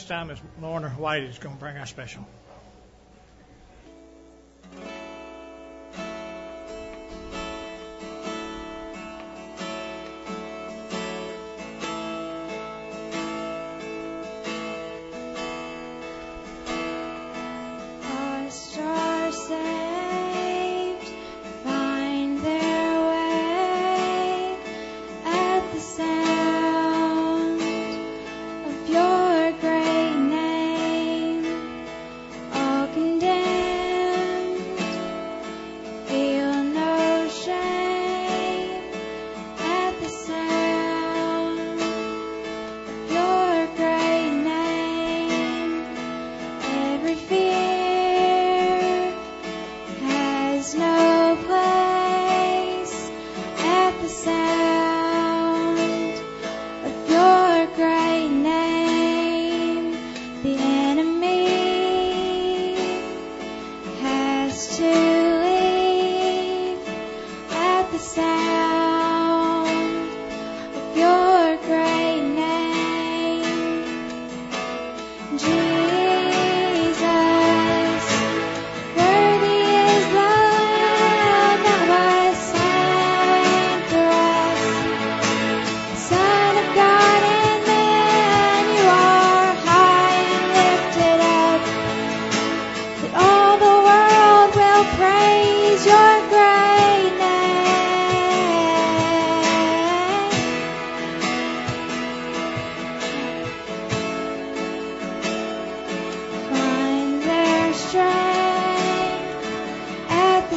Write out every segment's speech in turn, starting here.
This time is Lorna White is going to bring our special.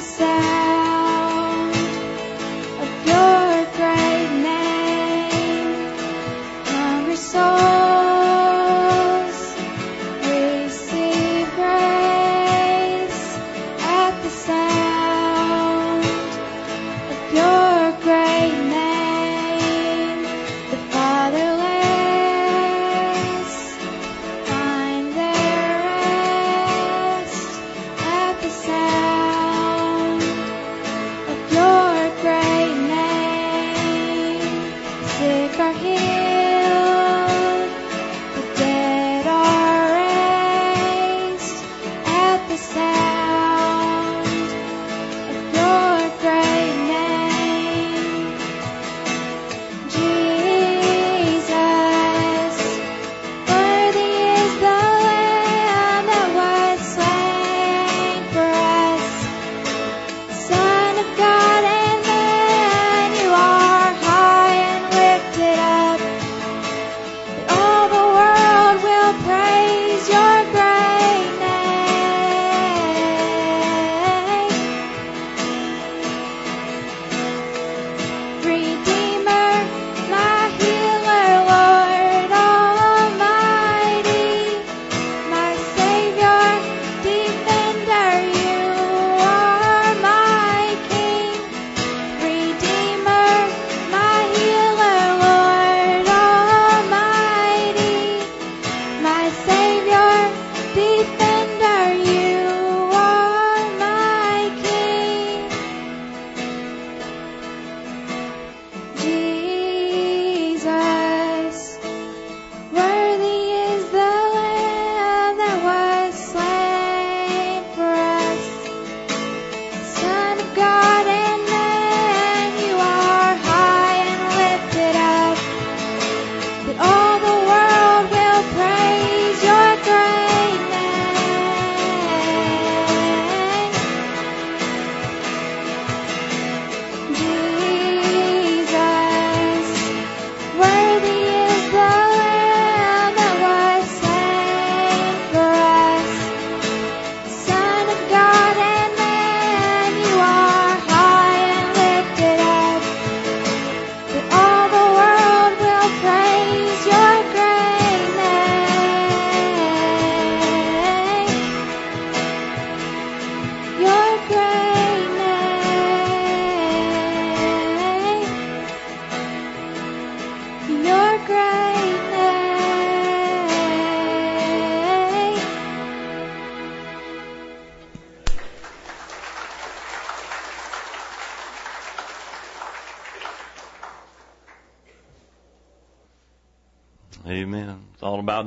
Amen.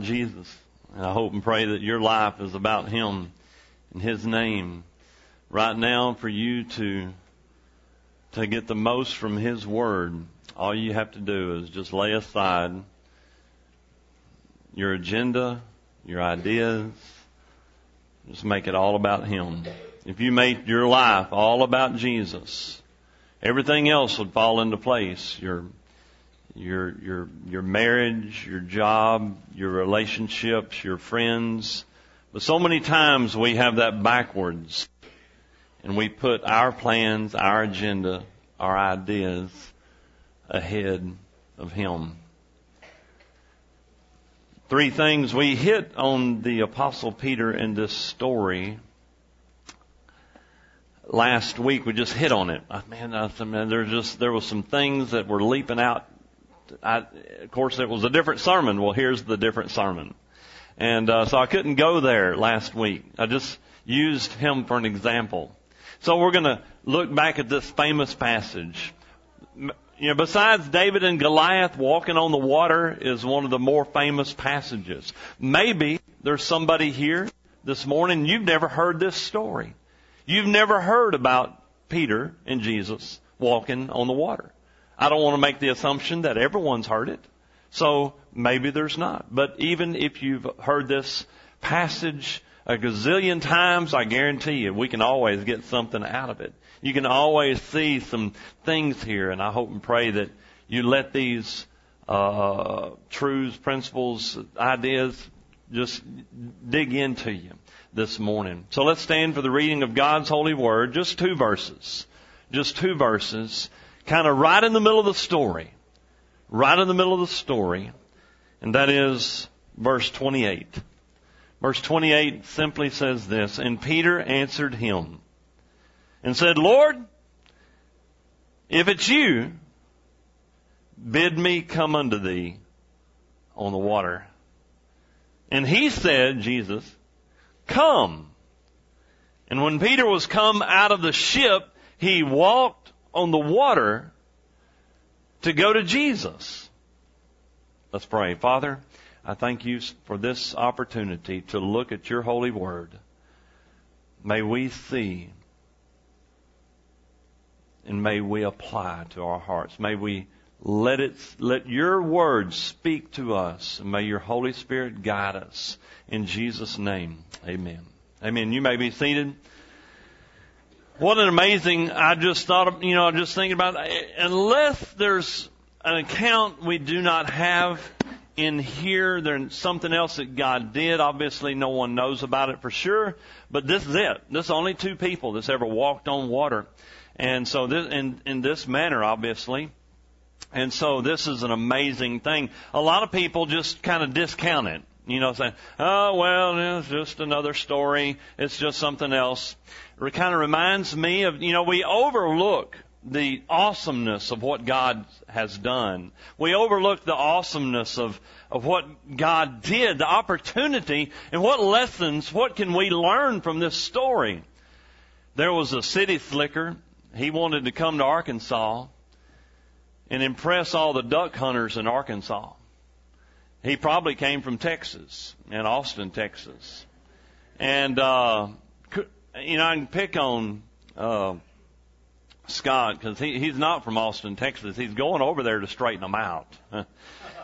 Jesus. And I hope and pray that your life is about Him and His name. Right now, for you to to get the most from His Word, all you have to do is just lay aside your agenda, your ideas. Just make it all about Him. If you make your life all about Jesus, everything else would fall into place. Your your your your marriage, your job, your relationships, your friends. But so many times we have that backwards and we put our plans, our agenda, our ideas ahead of him. Three things we hit on the apostle Peter in this story last week. We just hit on it. Man, I, man, there's just there was some things that were leaping out I, of course, it was a different sermon. Well, here's the different sermon. And uh, so I couldn't go there last week. I just used him for an example. So we're going to look back at this famous passage. You know, besides David and Goliath walking on the water is one of the more famous passages. Maybe there's somebody here this morning, you've never heard this story. You've never heard about Peter and Jesus walking on the water. I don't want to make the assumption that everyone's heard it. So maybe there's not. But even if you've heard this passage a gazillion times, I guarantee you we can always get something out of it. You can always see some things here, and I hope and pray that you let these uh, truths, principles, ideas just dig into you this morning. So let's stand for the reading of God's holy word. Just two verses. Just two verses kind of right in the middle of the story. Right in the middle of the story. And that is verse 28. Verse 28 simply says this, And Peter answered him and said, Lord, if it's you, bid me come unto thee on the water. And he said, Jesus, come. And when Peter was come out of the ship, he walked on the water to go to Jesus. Let's pray. Father, I thank you for this opportunity to look at your holy word. May we see and may we apply to our hearts. May we let it, let your word speak to us may your Holy Spirit guide us. In Jesus' name, amen. Amen. You may be seated. What an amazing, I just thought, you know, just thinking about, unless there's an account we do not have in here, there's something else that God did. Obviously, no one knows about it for sure, but this is it. This is only two people that's ever walked on water. And so this, in, in this manner, obviously. And so this is an amazing thing. A lot of people just kind of discount it. You know, saying, oh, well, it's just another story. It's just something else. It kind of reminds me of, you know, we overlook the awesomeness of what God has done. We overlook the awesomeness of, of what God did, the opportunity, and what lessons, what can we learn from this story? There was a city slicker. He wanted to come to Arkansas and impress all the duck hunters in Arkansas. He probably came from Texas, in Austin, Texas. And, uh, you know, I can pick on, uh, Scott because he, he's not from Austin, Texas. He's going over there to straighten them out.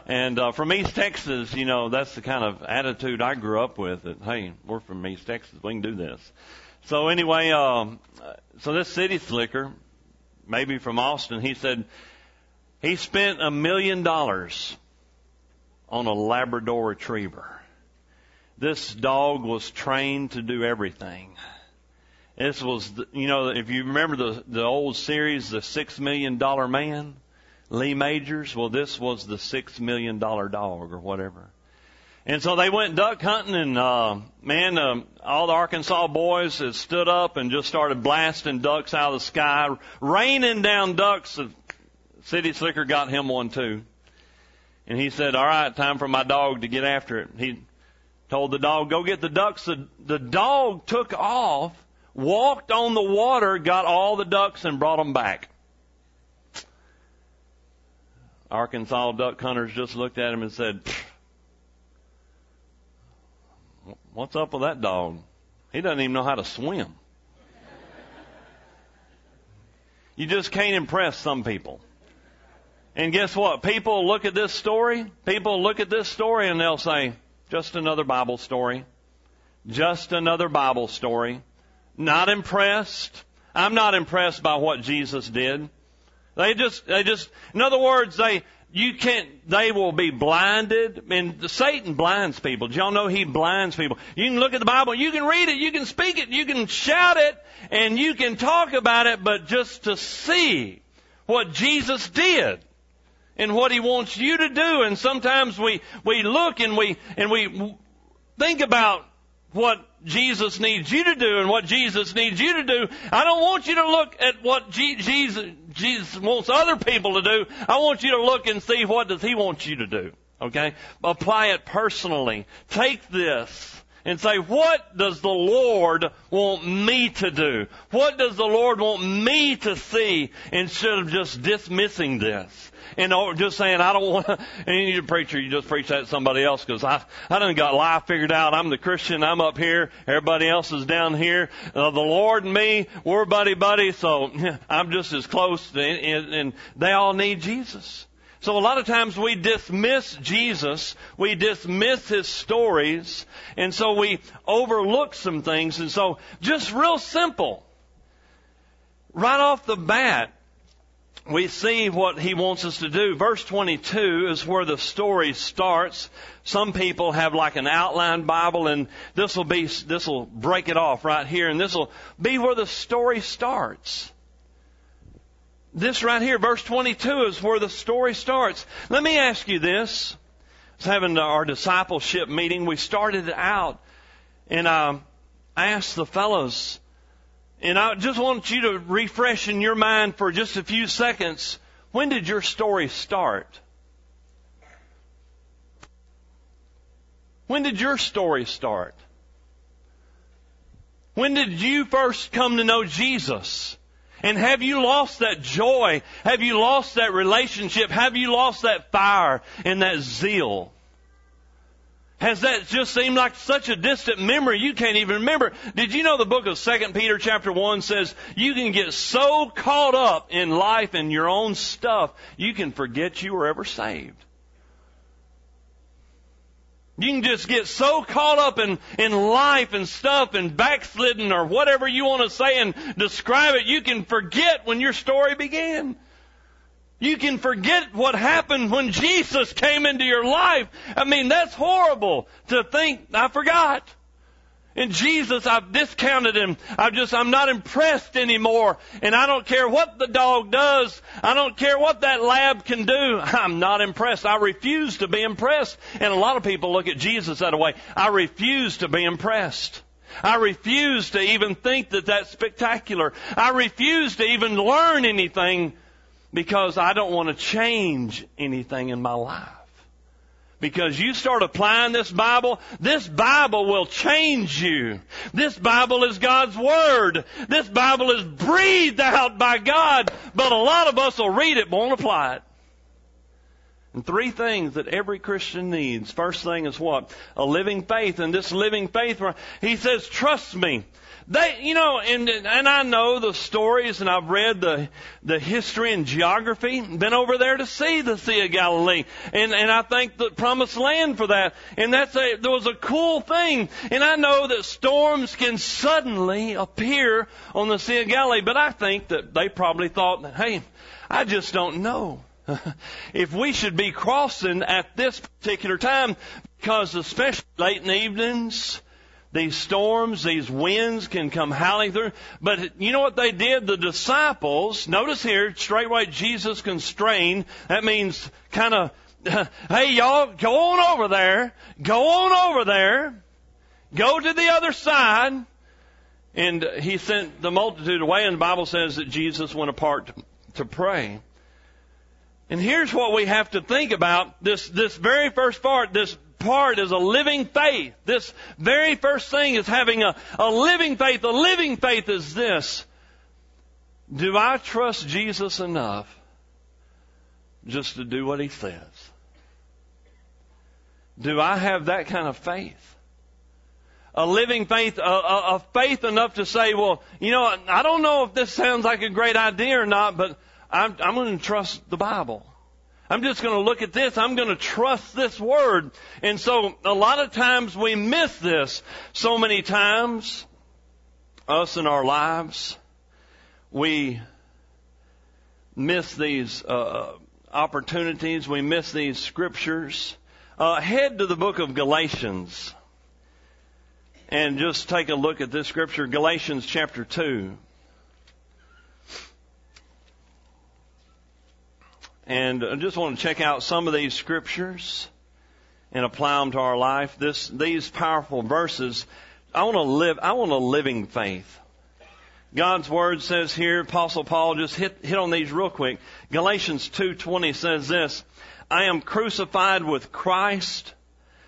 and, uh, from East Texas, you know, that's the kind of attitude I grew up with that, hey, we're from East Texas. We can do this. So anyway, um, so this city slicker, maybe from Austin, he said he spent a million dollars on a Labrador retriever. This dog was trained to do everything. This was, you know, if you remember the, the old series, The Six Million Dollar Man, Lee Majors, well, this was the Six Million Dollar Dog or whatever. And so they went duck hunting and, uh, man, um, all the Arkansas boys had stood up and just started blasting ducks out of the sky, raining down ducks. City slicker got him one too. And he said, all right, time for my dog to get after it. He told the dog, go get the ducks. The, the dog took off, walked on the water, got all the ducks and brought them back. Arkansas duck hunters just looked at him and said, What's up with that dog? He doesn't even know how to swim. You just can't impress some people. And guess what? People look at this story, people look at this story and they'll say, just another Bible story. Just another Bible story. Not impressed. I'm not impressed by what Jesus did. They just, they just, in other words, they, you can't, they will be blinded. And Satan blinds people. Do y'all know he blinds people? You can look at the Bible, you can read it, you can speak it, you can shout it, and you can talk about it, but just to see what Jesus did and what he wants you to do. And sometimes we, we look and we, and we think about what Jesus needs you to do and what Jesus needs you to do. I don't want you to look at what Jesus, Jesus wants other people to do. I want you to look and see what does He want you to do. Okay? Apply it personally. Take this and say, what does the Lord want me to do? What does the Lord want me to see instead of just dismissing this? and just saying, I don't want to, and you're a preacher, you just preach that to somebody else because I, I done got life figured out. I'm the Christian. I'm up here. Everybody else is down here. Uh, the Lord and me, we're buddy buddy. So I'm just as close and, and, and they all need Jesus. So a lot of times we dismiss Jesus, we dismiss his stories, and so we overlook some things. And so just real simple. Right off the bat, we see what he wants us to do. Verse 22 is where the story starts. Some people have like an outline Bible and this will be, this will break it off right here and this will be where the story starts. This right here, verse 22 is where the story starts. Let me ask you this. I was having our discipleship meeting. We started out and I asked the fellows, and I just want you to refresh in your mind for just a few seconds. When did your story start? When did your story start? When did you first come to know Jesus? And have you lost that joy? Have you lost that relationship? Have you lost that fire and that zeal? Has that just seemed like such a distant memory you can't even remember? Did you know the book of 2 Peter chapter 1 says you can get so caught up in life and your own stuff, you can forget you were ever saved. You can just get so caught up in, in life and stuff and backslidden or whatever you want to say and describe it, you can forget when your story began. You can forget what happened when Jesus came into your life. I mean, that's horrible to think, I forgot. And Jesus, I've discounted him. I just, I'm not impressed anymore. And I don't care what the dog does. I don't care what that lab can do. I'm not impressed. I refuse to be impressed. And a lot of people look at Jesus that way. I refuse to be impressed. I refuse to even think that that's spectacular. I refuse to even learn anything because I don't want to change anything in my life. Because you start applying this Bible, this Bible will change you. This Bible is God's Word. This Bible is breathed out by God, but a lot of us will read it but won't apply it. And three things that every Christian needs. First thing is what? A living faith. And this living faith, he says, trust me. They, you know, and, and I know the stories and I've read the, the history and geography, been over there to see the Sea of Galilee. And, and I thank the promised land for that. And that's a, there was a cool thing. And I know that storms can suddenly appear on the Sea of Galilee, but I think that they probably thought, that, hey, I just don't know. if we should be crossing at this particular time, because especially late in the evenings, these storms, these winds can come howling through. But you know what they did? The disciples, notice here, straightway Jesus constrained. That means kind of, hey y'all, go on over there. Go on over there. Go to the other side. And he sent the multitude away and the Bible says that Jesus went apart to, pray. And here's what we have to think about. This, this very first part, this part is a living faith. This very first thing is having a, a living faith. A living faith is this. Do I trust Jesus enough just to do what he says? Do I have that kind of faith? a living faith, a, a, a faith enough to say, well, you know, I don't know if this sounds like a great idea or not, but I'm, I'm going to trust the Bible. I'm just going to look at this. I'm going to trust this word. And so a lot of times we miss this. So many times, us in our lives, we miss these uh, opportunities. We miss these scriptures. Uh, head to the book of Galatians and just take a look at this scripture, Galatians chapter 2. And I just want to check out some of these scriptures and apply them to our life. This, these powerful verses, I want to live, I want a living faith. God's word says here, Apostle Paul just hit, hit on these real quick. Galatians 2.20 says this, I am crucified with Christ.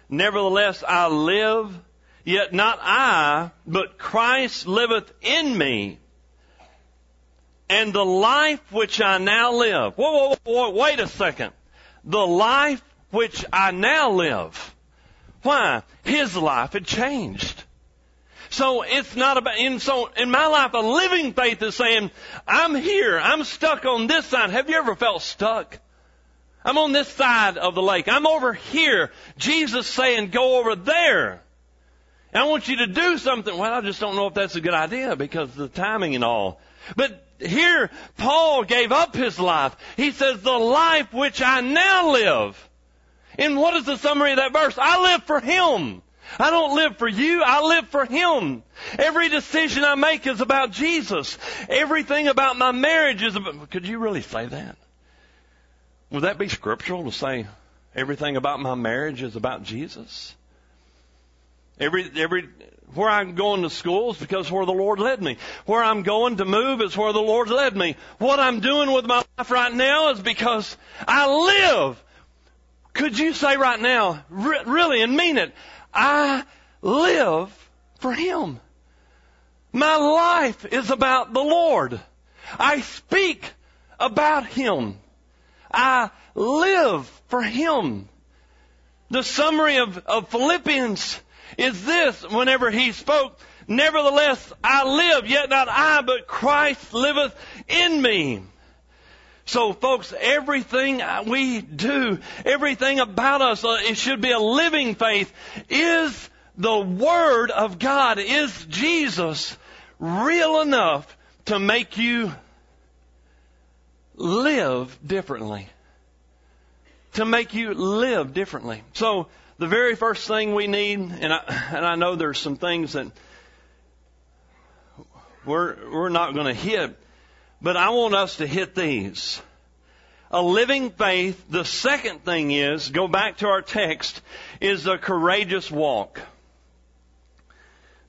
Nevertheless I live, yet not I, but Christ liveth in me. And the life which I now live. Whoa, whoa, whoa, wait a second. The life which I now live. Why? His life had changed. So it's not about, in, so in my life, a living faith is saying, I'm here, I'm stuck on this side. Have you ever felt stuck? I'm on this side of the lake. I'm over here. Jesus saying, go over there. And I want you to do something. Well, I just don't know if that's a good idea because of the timing and all. But here, Paul gave up his life. He says, the life which I now live. And what is the summary of that verse? I live for Him. I don't live for you, I live for Him. Every decision I make is about Jesus. Everything about my marriage is about, could you really say that? Would that be scriptural to say everything about my marriage is about Jesus? Every, every, where I'm going to school is because where the Lord led me. Where I'm going to move is where the Lord led me. What I'm doing with my life right now is because I live. Could you say right now, really, and mean it, I live for Him. My life is about the Lord. I speak about Him. I live for Him. The summary of, of Philippians is this whenever he spoke, Nevertheless, I live, yet not I, but Christ liveth in me. So folks, everything we do, everything about us, uh, it should be a living faith. Is the Word of God, is Jesus real enough to make you live differently? To make you live differently. So, the very first thing we need, and I, and I know there's some things that we're, we're not going to hit, but I want us to hit these. A living faith, the second thing is, go back to our text, is a courageous walk.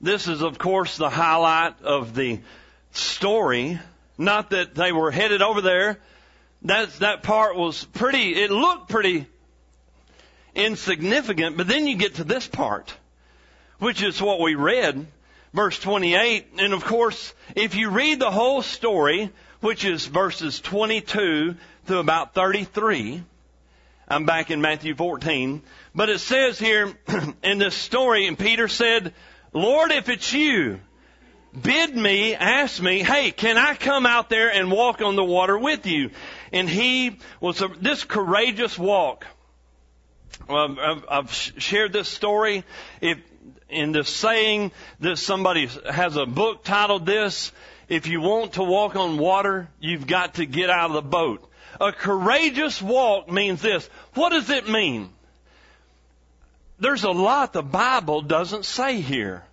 This is of course the highlight of the story. Not that they were headed over there. That, that part was pretty, it looked pretty insignificant, but then you get to this part, which is what we read verse 28. And of course, if you read the whole story, which is verses 22 to about 33, I'm back in Matthew 14, but it says here in this story, and Peter said, Lord, if it's you, bid me, ask me, hey, can I come out there and walk on the water with you? And he was a, this courageous walk. I've, I've shared this story. If in the saying that somebody has a book titled this, if you want to walk on water, you've got to get out of the boat. A courageous walk means this. What does it mean? There's a lot the Bible doesn't say here,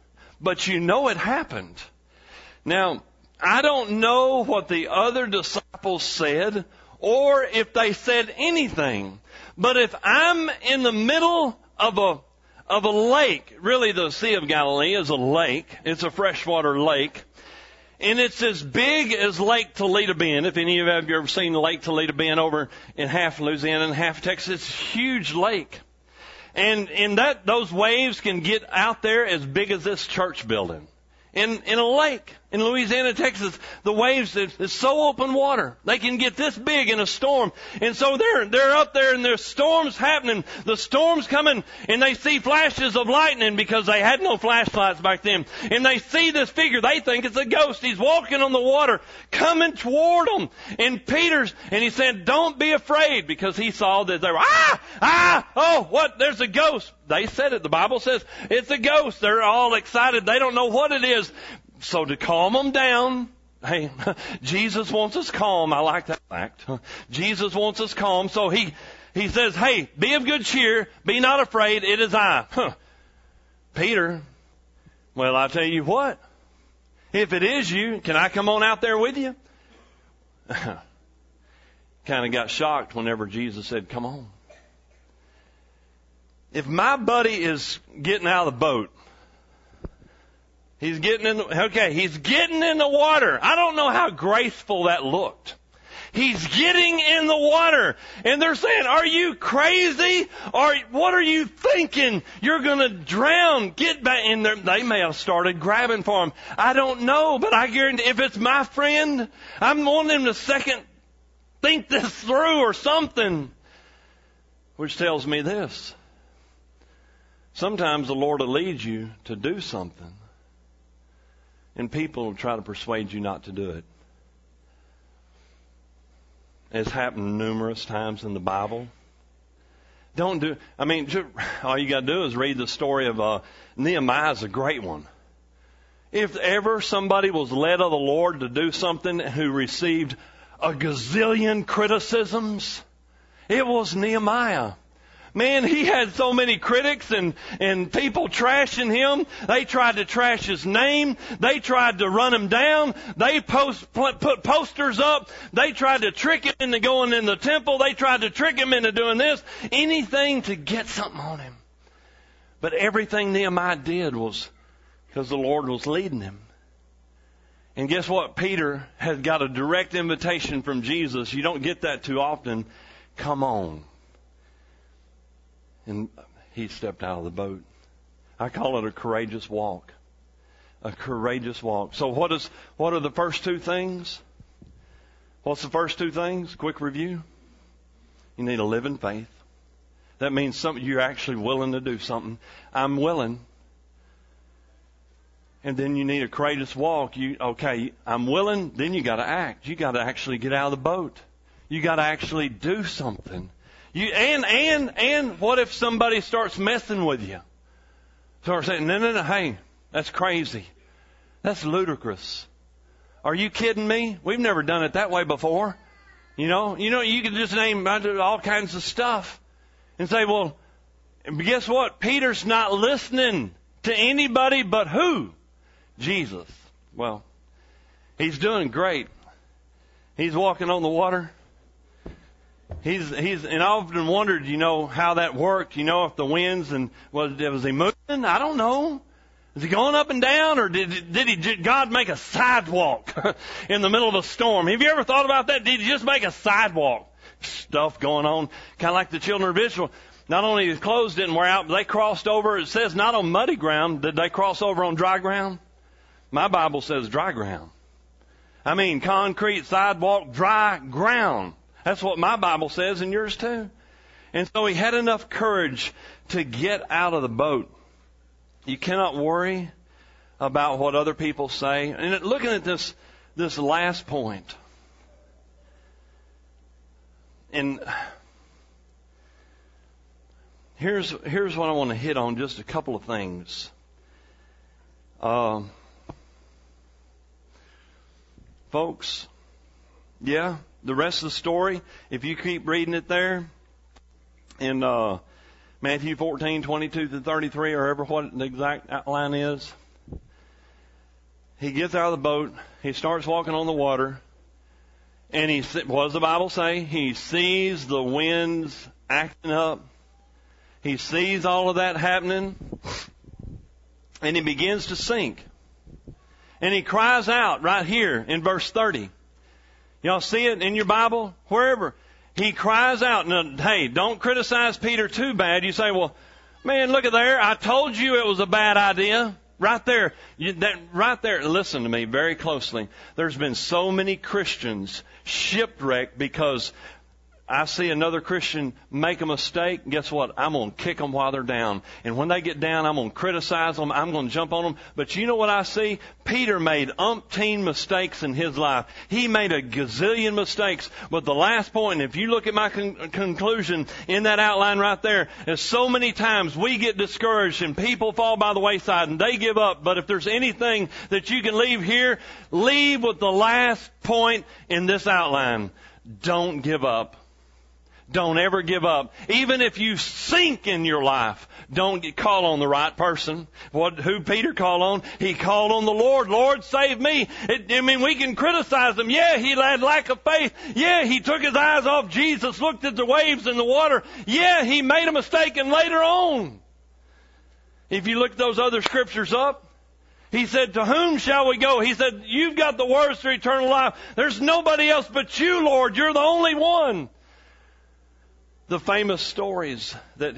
but you know it happened. Now, I don't know what the other disciples said or if they said anything, but if I'm in the middle of a of a lake. Really, the Sea of Galilee is a lake. It's a freshwater lake. And it's as big as Lake Toledo Bend. If any of you have ever seen Lake Toledo Bend over in half Louisiana and half Texas, it's a huge lake. And, and that, those waves can get out there as big as this church building. in, in a lake in Louisiana, Texas. The waves, it's so open water. They can get this big in a storm. And so they're, they're up there and there's storms happening. The storm's coming and they see flashes of lightning because they had no flashlights back then. And they see this figure. They think it's a ghost. He's walking on the water coming toward them. And Peter's, and he said, don't be afraid because he saw that they were, ah, ah, oh, what? There's a ghost. They said it. The Bible says it's a ghost. They're all excited. They don't know what it is. So to calm them down, hey, Jesus wants us calm. I like that fact. Jesus wants us calm. So he, he says, hey, be of good cheer. Be not afraid. It is I. Huh. Peter, well, I tell you what. If it is you, can I come on out there with you? kind of got shocked whenever Jesus said, come on. If my buddy is getting out of the boat He's getting in the, okay, he's getting in the water. I don't know how graceful that looked. He's getting in the water. And they're saying, are you crazy? Or what are you thinking? You're gonna drown. Get back in there. They may have started grabbing for him. I don't know, but I guarantee if it's my friend, I'm wanting him to second think this through or something. Which tells me this. Sometimes the Lord will lead you to do something and people will try to persuade you not to do it. It's happened numerous times in the Bible. Don't do. I mean, all you got to do is read the story of uh, Nehemiah. Is a great one. If ever somebody was led of the Lord to do something who received a gazillion criticisms, it was Nehemiah. Man, he had so many critics and, and people trashing him. They tried to trash his name. They tried to run him down. They post, put posters up. They tried to trick him into going in the temple. They tried to trick him into doing this. Anything to get something on him. But everything Nehemiah did was because the Lord was leading him. And guess what? Peter had got a direct invitation from Jesus. You don't get that too often. Come on. And he stepped out of the boat. I call it a courageous walk. A courageous walk. So what is, what are the first two things? What's the first two things? Quick review. You need to live in faith. That means something you're actually willing to do something. I'm willing. And then you need a courageous walk. You okay, I'm willing, then you gotta act. You gotta actually get out of the boat. You gotta actually do something. You, and, and, and what if somebody starts messing with you? Start saying, no, no, no, hey, that's crazy. That's ludicrous. Are you kidding me? We've never done it that way before. You know, you know, you can just name all kinds of stuff and say, well, guess what? Peter's not listening to anybody but who? Jesus. Well, he's doing great. He's walking on the water. He's he's and I often wondered, you know, how that worked. You know, if the winds and was was he moving? I don't know. Is he going up and down, or did did he did God make a sidewalk in the middle of a storm? Have you ever thought about that? Did he just make a sidewalk? Stuff going on, kind of like the children of Israel. Not only his clothes didn't wear out, but they crossed over. It says not on muddy ground. Did they cross over on dry ground? My Bible says dry ground. I mean concrete sidewalk, dry ground. That's what my Bible says and yours too. And so he had enough courage to get out of the boat. You cannot worry about what other people say. And looking at this, this last point. and here's here's what I want to hit on. Just a couple of things. Um, folks, yeah, the rest of the story, if you keep reading it there, in uh, Matthew 14, 22 to 33, or ever what the exact outline is, he gets out of the boat, he starts walking on the water, and he, what does the Bible say? He sees the winds acting up. He sees all of that happening, and he begins to sink. And he cries out right here in verse 30. Y'all see it in your Bible? Wherever. He cries out. Now, hey, don't criticize Peter too bad. You say, well, man, look at there. I told you it was a bad idea. right there, you, that, right there, listen to me very closely. There's been so many Christians shipwrecked because I see another Christian make a mistake, guess what? I'm going to kick them while they're down. And when they get down, I'm going to criticize them. I'm going to jump on them. But you know what I see? Peter made umpteen mistakes in his life. He made a gazillion mistakes. But the last point, if you look at my con- conclusion in that outline right there, is so many times we get discouraged and people fall by the wayside and they give up. But if there's anything that you can leave here, leave with the last point in this outline. Don't give up. Don't ever give up. Even if you sink in your life, don't call on the right person. What, who Peter called on? He called on the Lord. Lord, save me. It, I mean, we can criticize him. Yeah, he had lack of faith. Yeah, he took his eyes off Jesus, looked at the waves and the water. Yeah, he made a mistake and later on. If you look those other scriptures up, he said, to whom shall we go? He said, you've got the words to eternal life. There's nobody else but you, Lord. You're the only one the famous stories that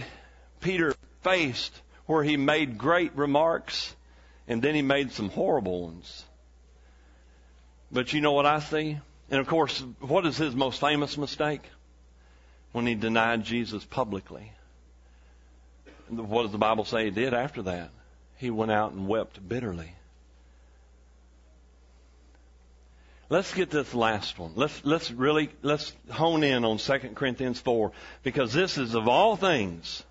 Peter faced where he made great remarks and then he made some horrible ones. But you know what I see? And of course, what is his most famous mistake? When he denied Jesus publicly. What does the Bible say he did after that? He went out and wept bitterly. Let's get this last one. Let's, let's really, let's hone in on 2 Corinthians 4 because this is of all things,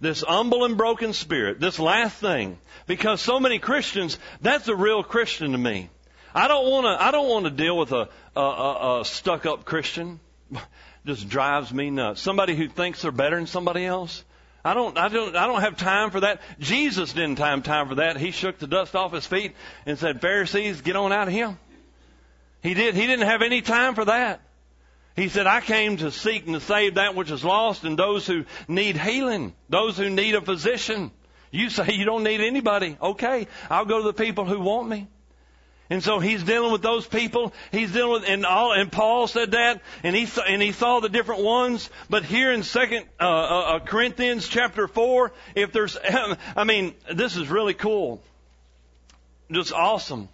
this humble and broken spirit, this last thing, because so many Christians, that's a real Christian to me. I don't want to, I don't want to deal with a, a, a, a stuck up Christian. Just drives me nuts. Somebody who thinks they're better than somebody else. I don't, I don't, I don't have time for that. Jesus didn't have time for that. He shook the dust off his feet and said, Pharisees, get on out of here. He did. He didn't have any time for that. He said, I came to seek and to save that which is lost and those who need healing, those who need a physician. You say you don't need anybody. Okay, I'll go to the people who want me. And so he's dealing with those people. He's dealing with, and all, and Paul said that, and he and he saw the different ones. But here in Second uh, uh, Corinthians chapter four, if there's, I mean, this is really cool, just awesome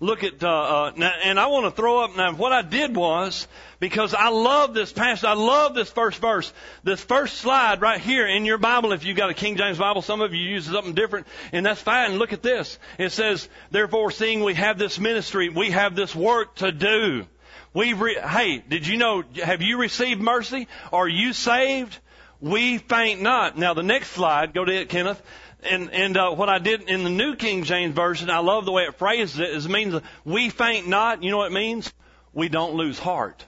look at, uh, uh, now, and I want to throw up now what I did was, because I love this passage, I love this first verse, this first slide right here in your Bible, if you've got a King James Bible, some of you use something different, and that's fine. Look at this. It says, therefore seeing we have this ministry, we have this work to do. We re- hey, did you know, have you received mercy? Are you saved? We faint not. Now the next slide, go to it, Kenneth and and uh, what I did in the New King James version, I love the way it phrases it. It means we faint not. You know what it means? We don't lose heart.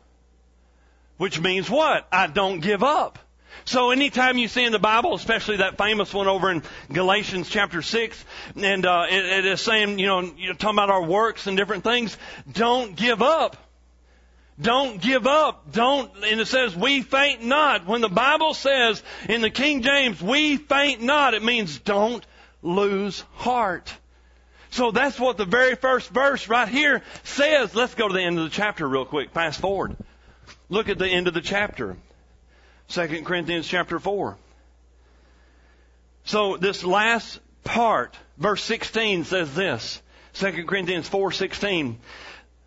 Which means what? I don't give up. So anytime you see in the Bible, especially that famous one over in Galatians chapter six, and uh, it, it is saying, you know, you're talking about our works and different things, don't give up. Don't give up. Don't, and it says, we faint not. When the Bible says in the King James, we faint not, it means don't lose heart. So that's what the very first verse right here says. Let's go to the end of the chapter real quick. Fast forward. Look at the end of the chapter. 2 Corinthians chapter 4. So this last part, verse 16 says this. 2 Corinthians 4:16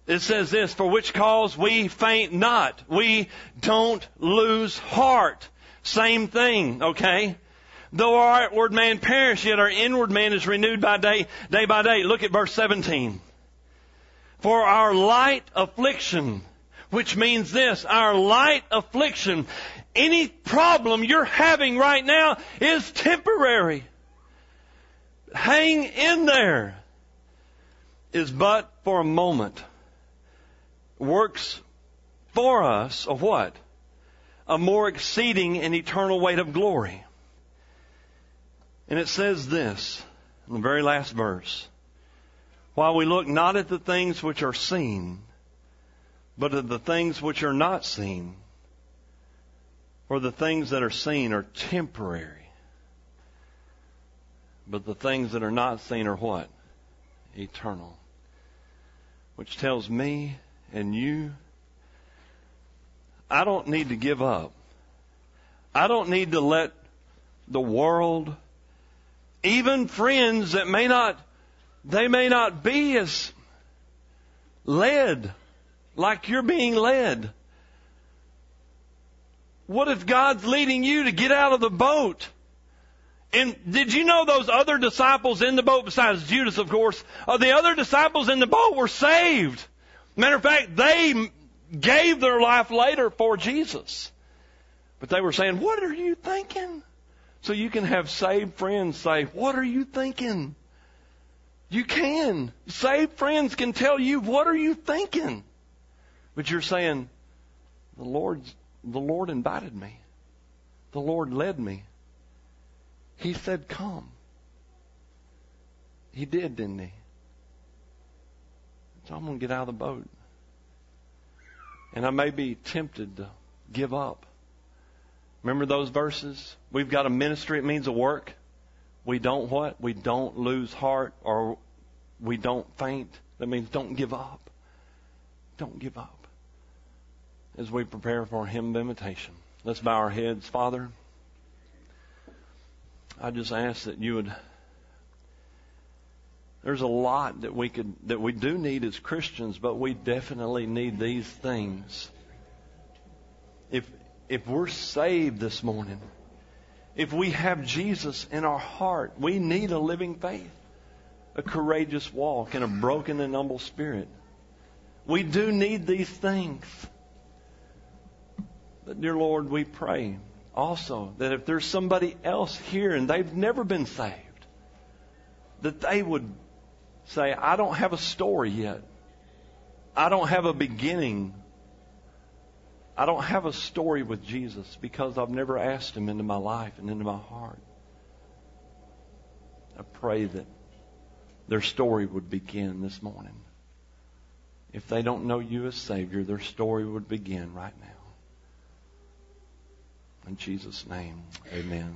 it says this, for which cause we faint not. We don't lose heart. Same thing, okay? Though our outward man perish, yet our inward man is renewed by day, day by day. Look at verse 17. For our light affliction, which means this, our light affliction, any problem you're having right now is temporary. Hang in there. Is but for a moment works for us of what? A more exceeding and eternal weight of glory. And it says this in the very last verse. While we look not at the things which are seen, but at the things which are not seen. For the things that are seen are temporary. But the things that are not seen are what? Eternal. Which tells me and you, I don't need to give up. I don't need to let the world, even friends that may not, they may not be as led like you're being led. What if God's leading you to get out of the boat? And did you know those other disciples in the boat, besides Judas, of course, uh, the other disciples in the boat were saved. Matter of fact, they gave their life later for Jesus. But they were saying, what are you thinking? So you can have saved friends say, what are you thinking? You can. Saved friends can tell you, what are you thinking? But you're saying, the Lord, the Lord invited me. The Lord led me. He said, come. He did, didn't he? So I'm going to get out of the boat. And I may be tempted to give up. Remember those verses? We've got a ministry, it means a work. We don't what? We don't lose heart or we don't faint. That means don't give up. Don't give up. As we prepare for a hymn of invitation, let's bow our heads. Father, I just ask that you would. There's a lot that we could that we do need as Christians, but we definitely need these things. If if we're saved this morning, if we have Jesus in our heart, we need a living faith, a courageous walk, and a broken and humble spirit. We do need these things. But dear Lord, we pray also that if there's somebody else here and they've never been saved, that they would say, I don't have a story yet. I don't have a beginning. I don't have a story with Jesus because I've never asked Him into my life and into my heart. I pray that their story would begin this morning. If they don't know you as Savior, their story would begin right now. In Jesus' name, amen.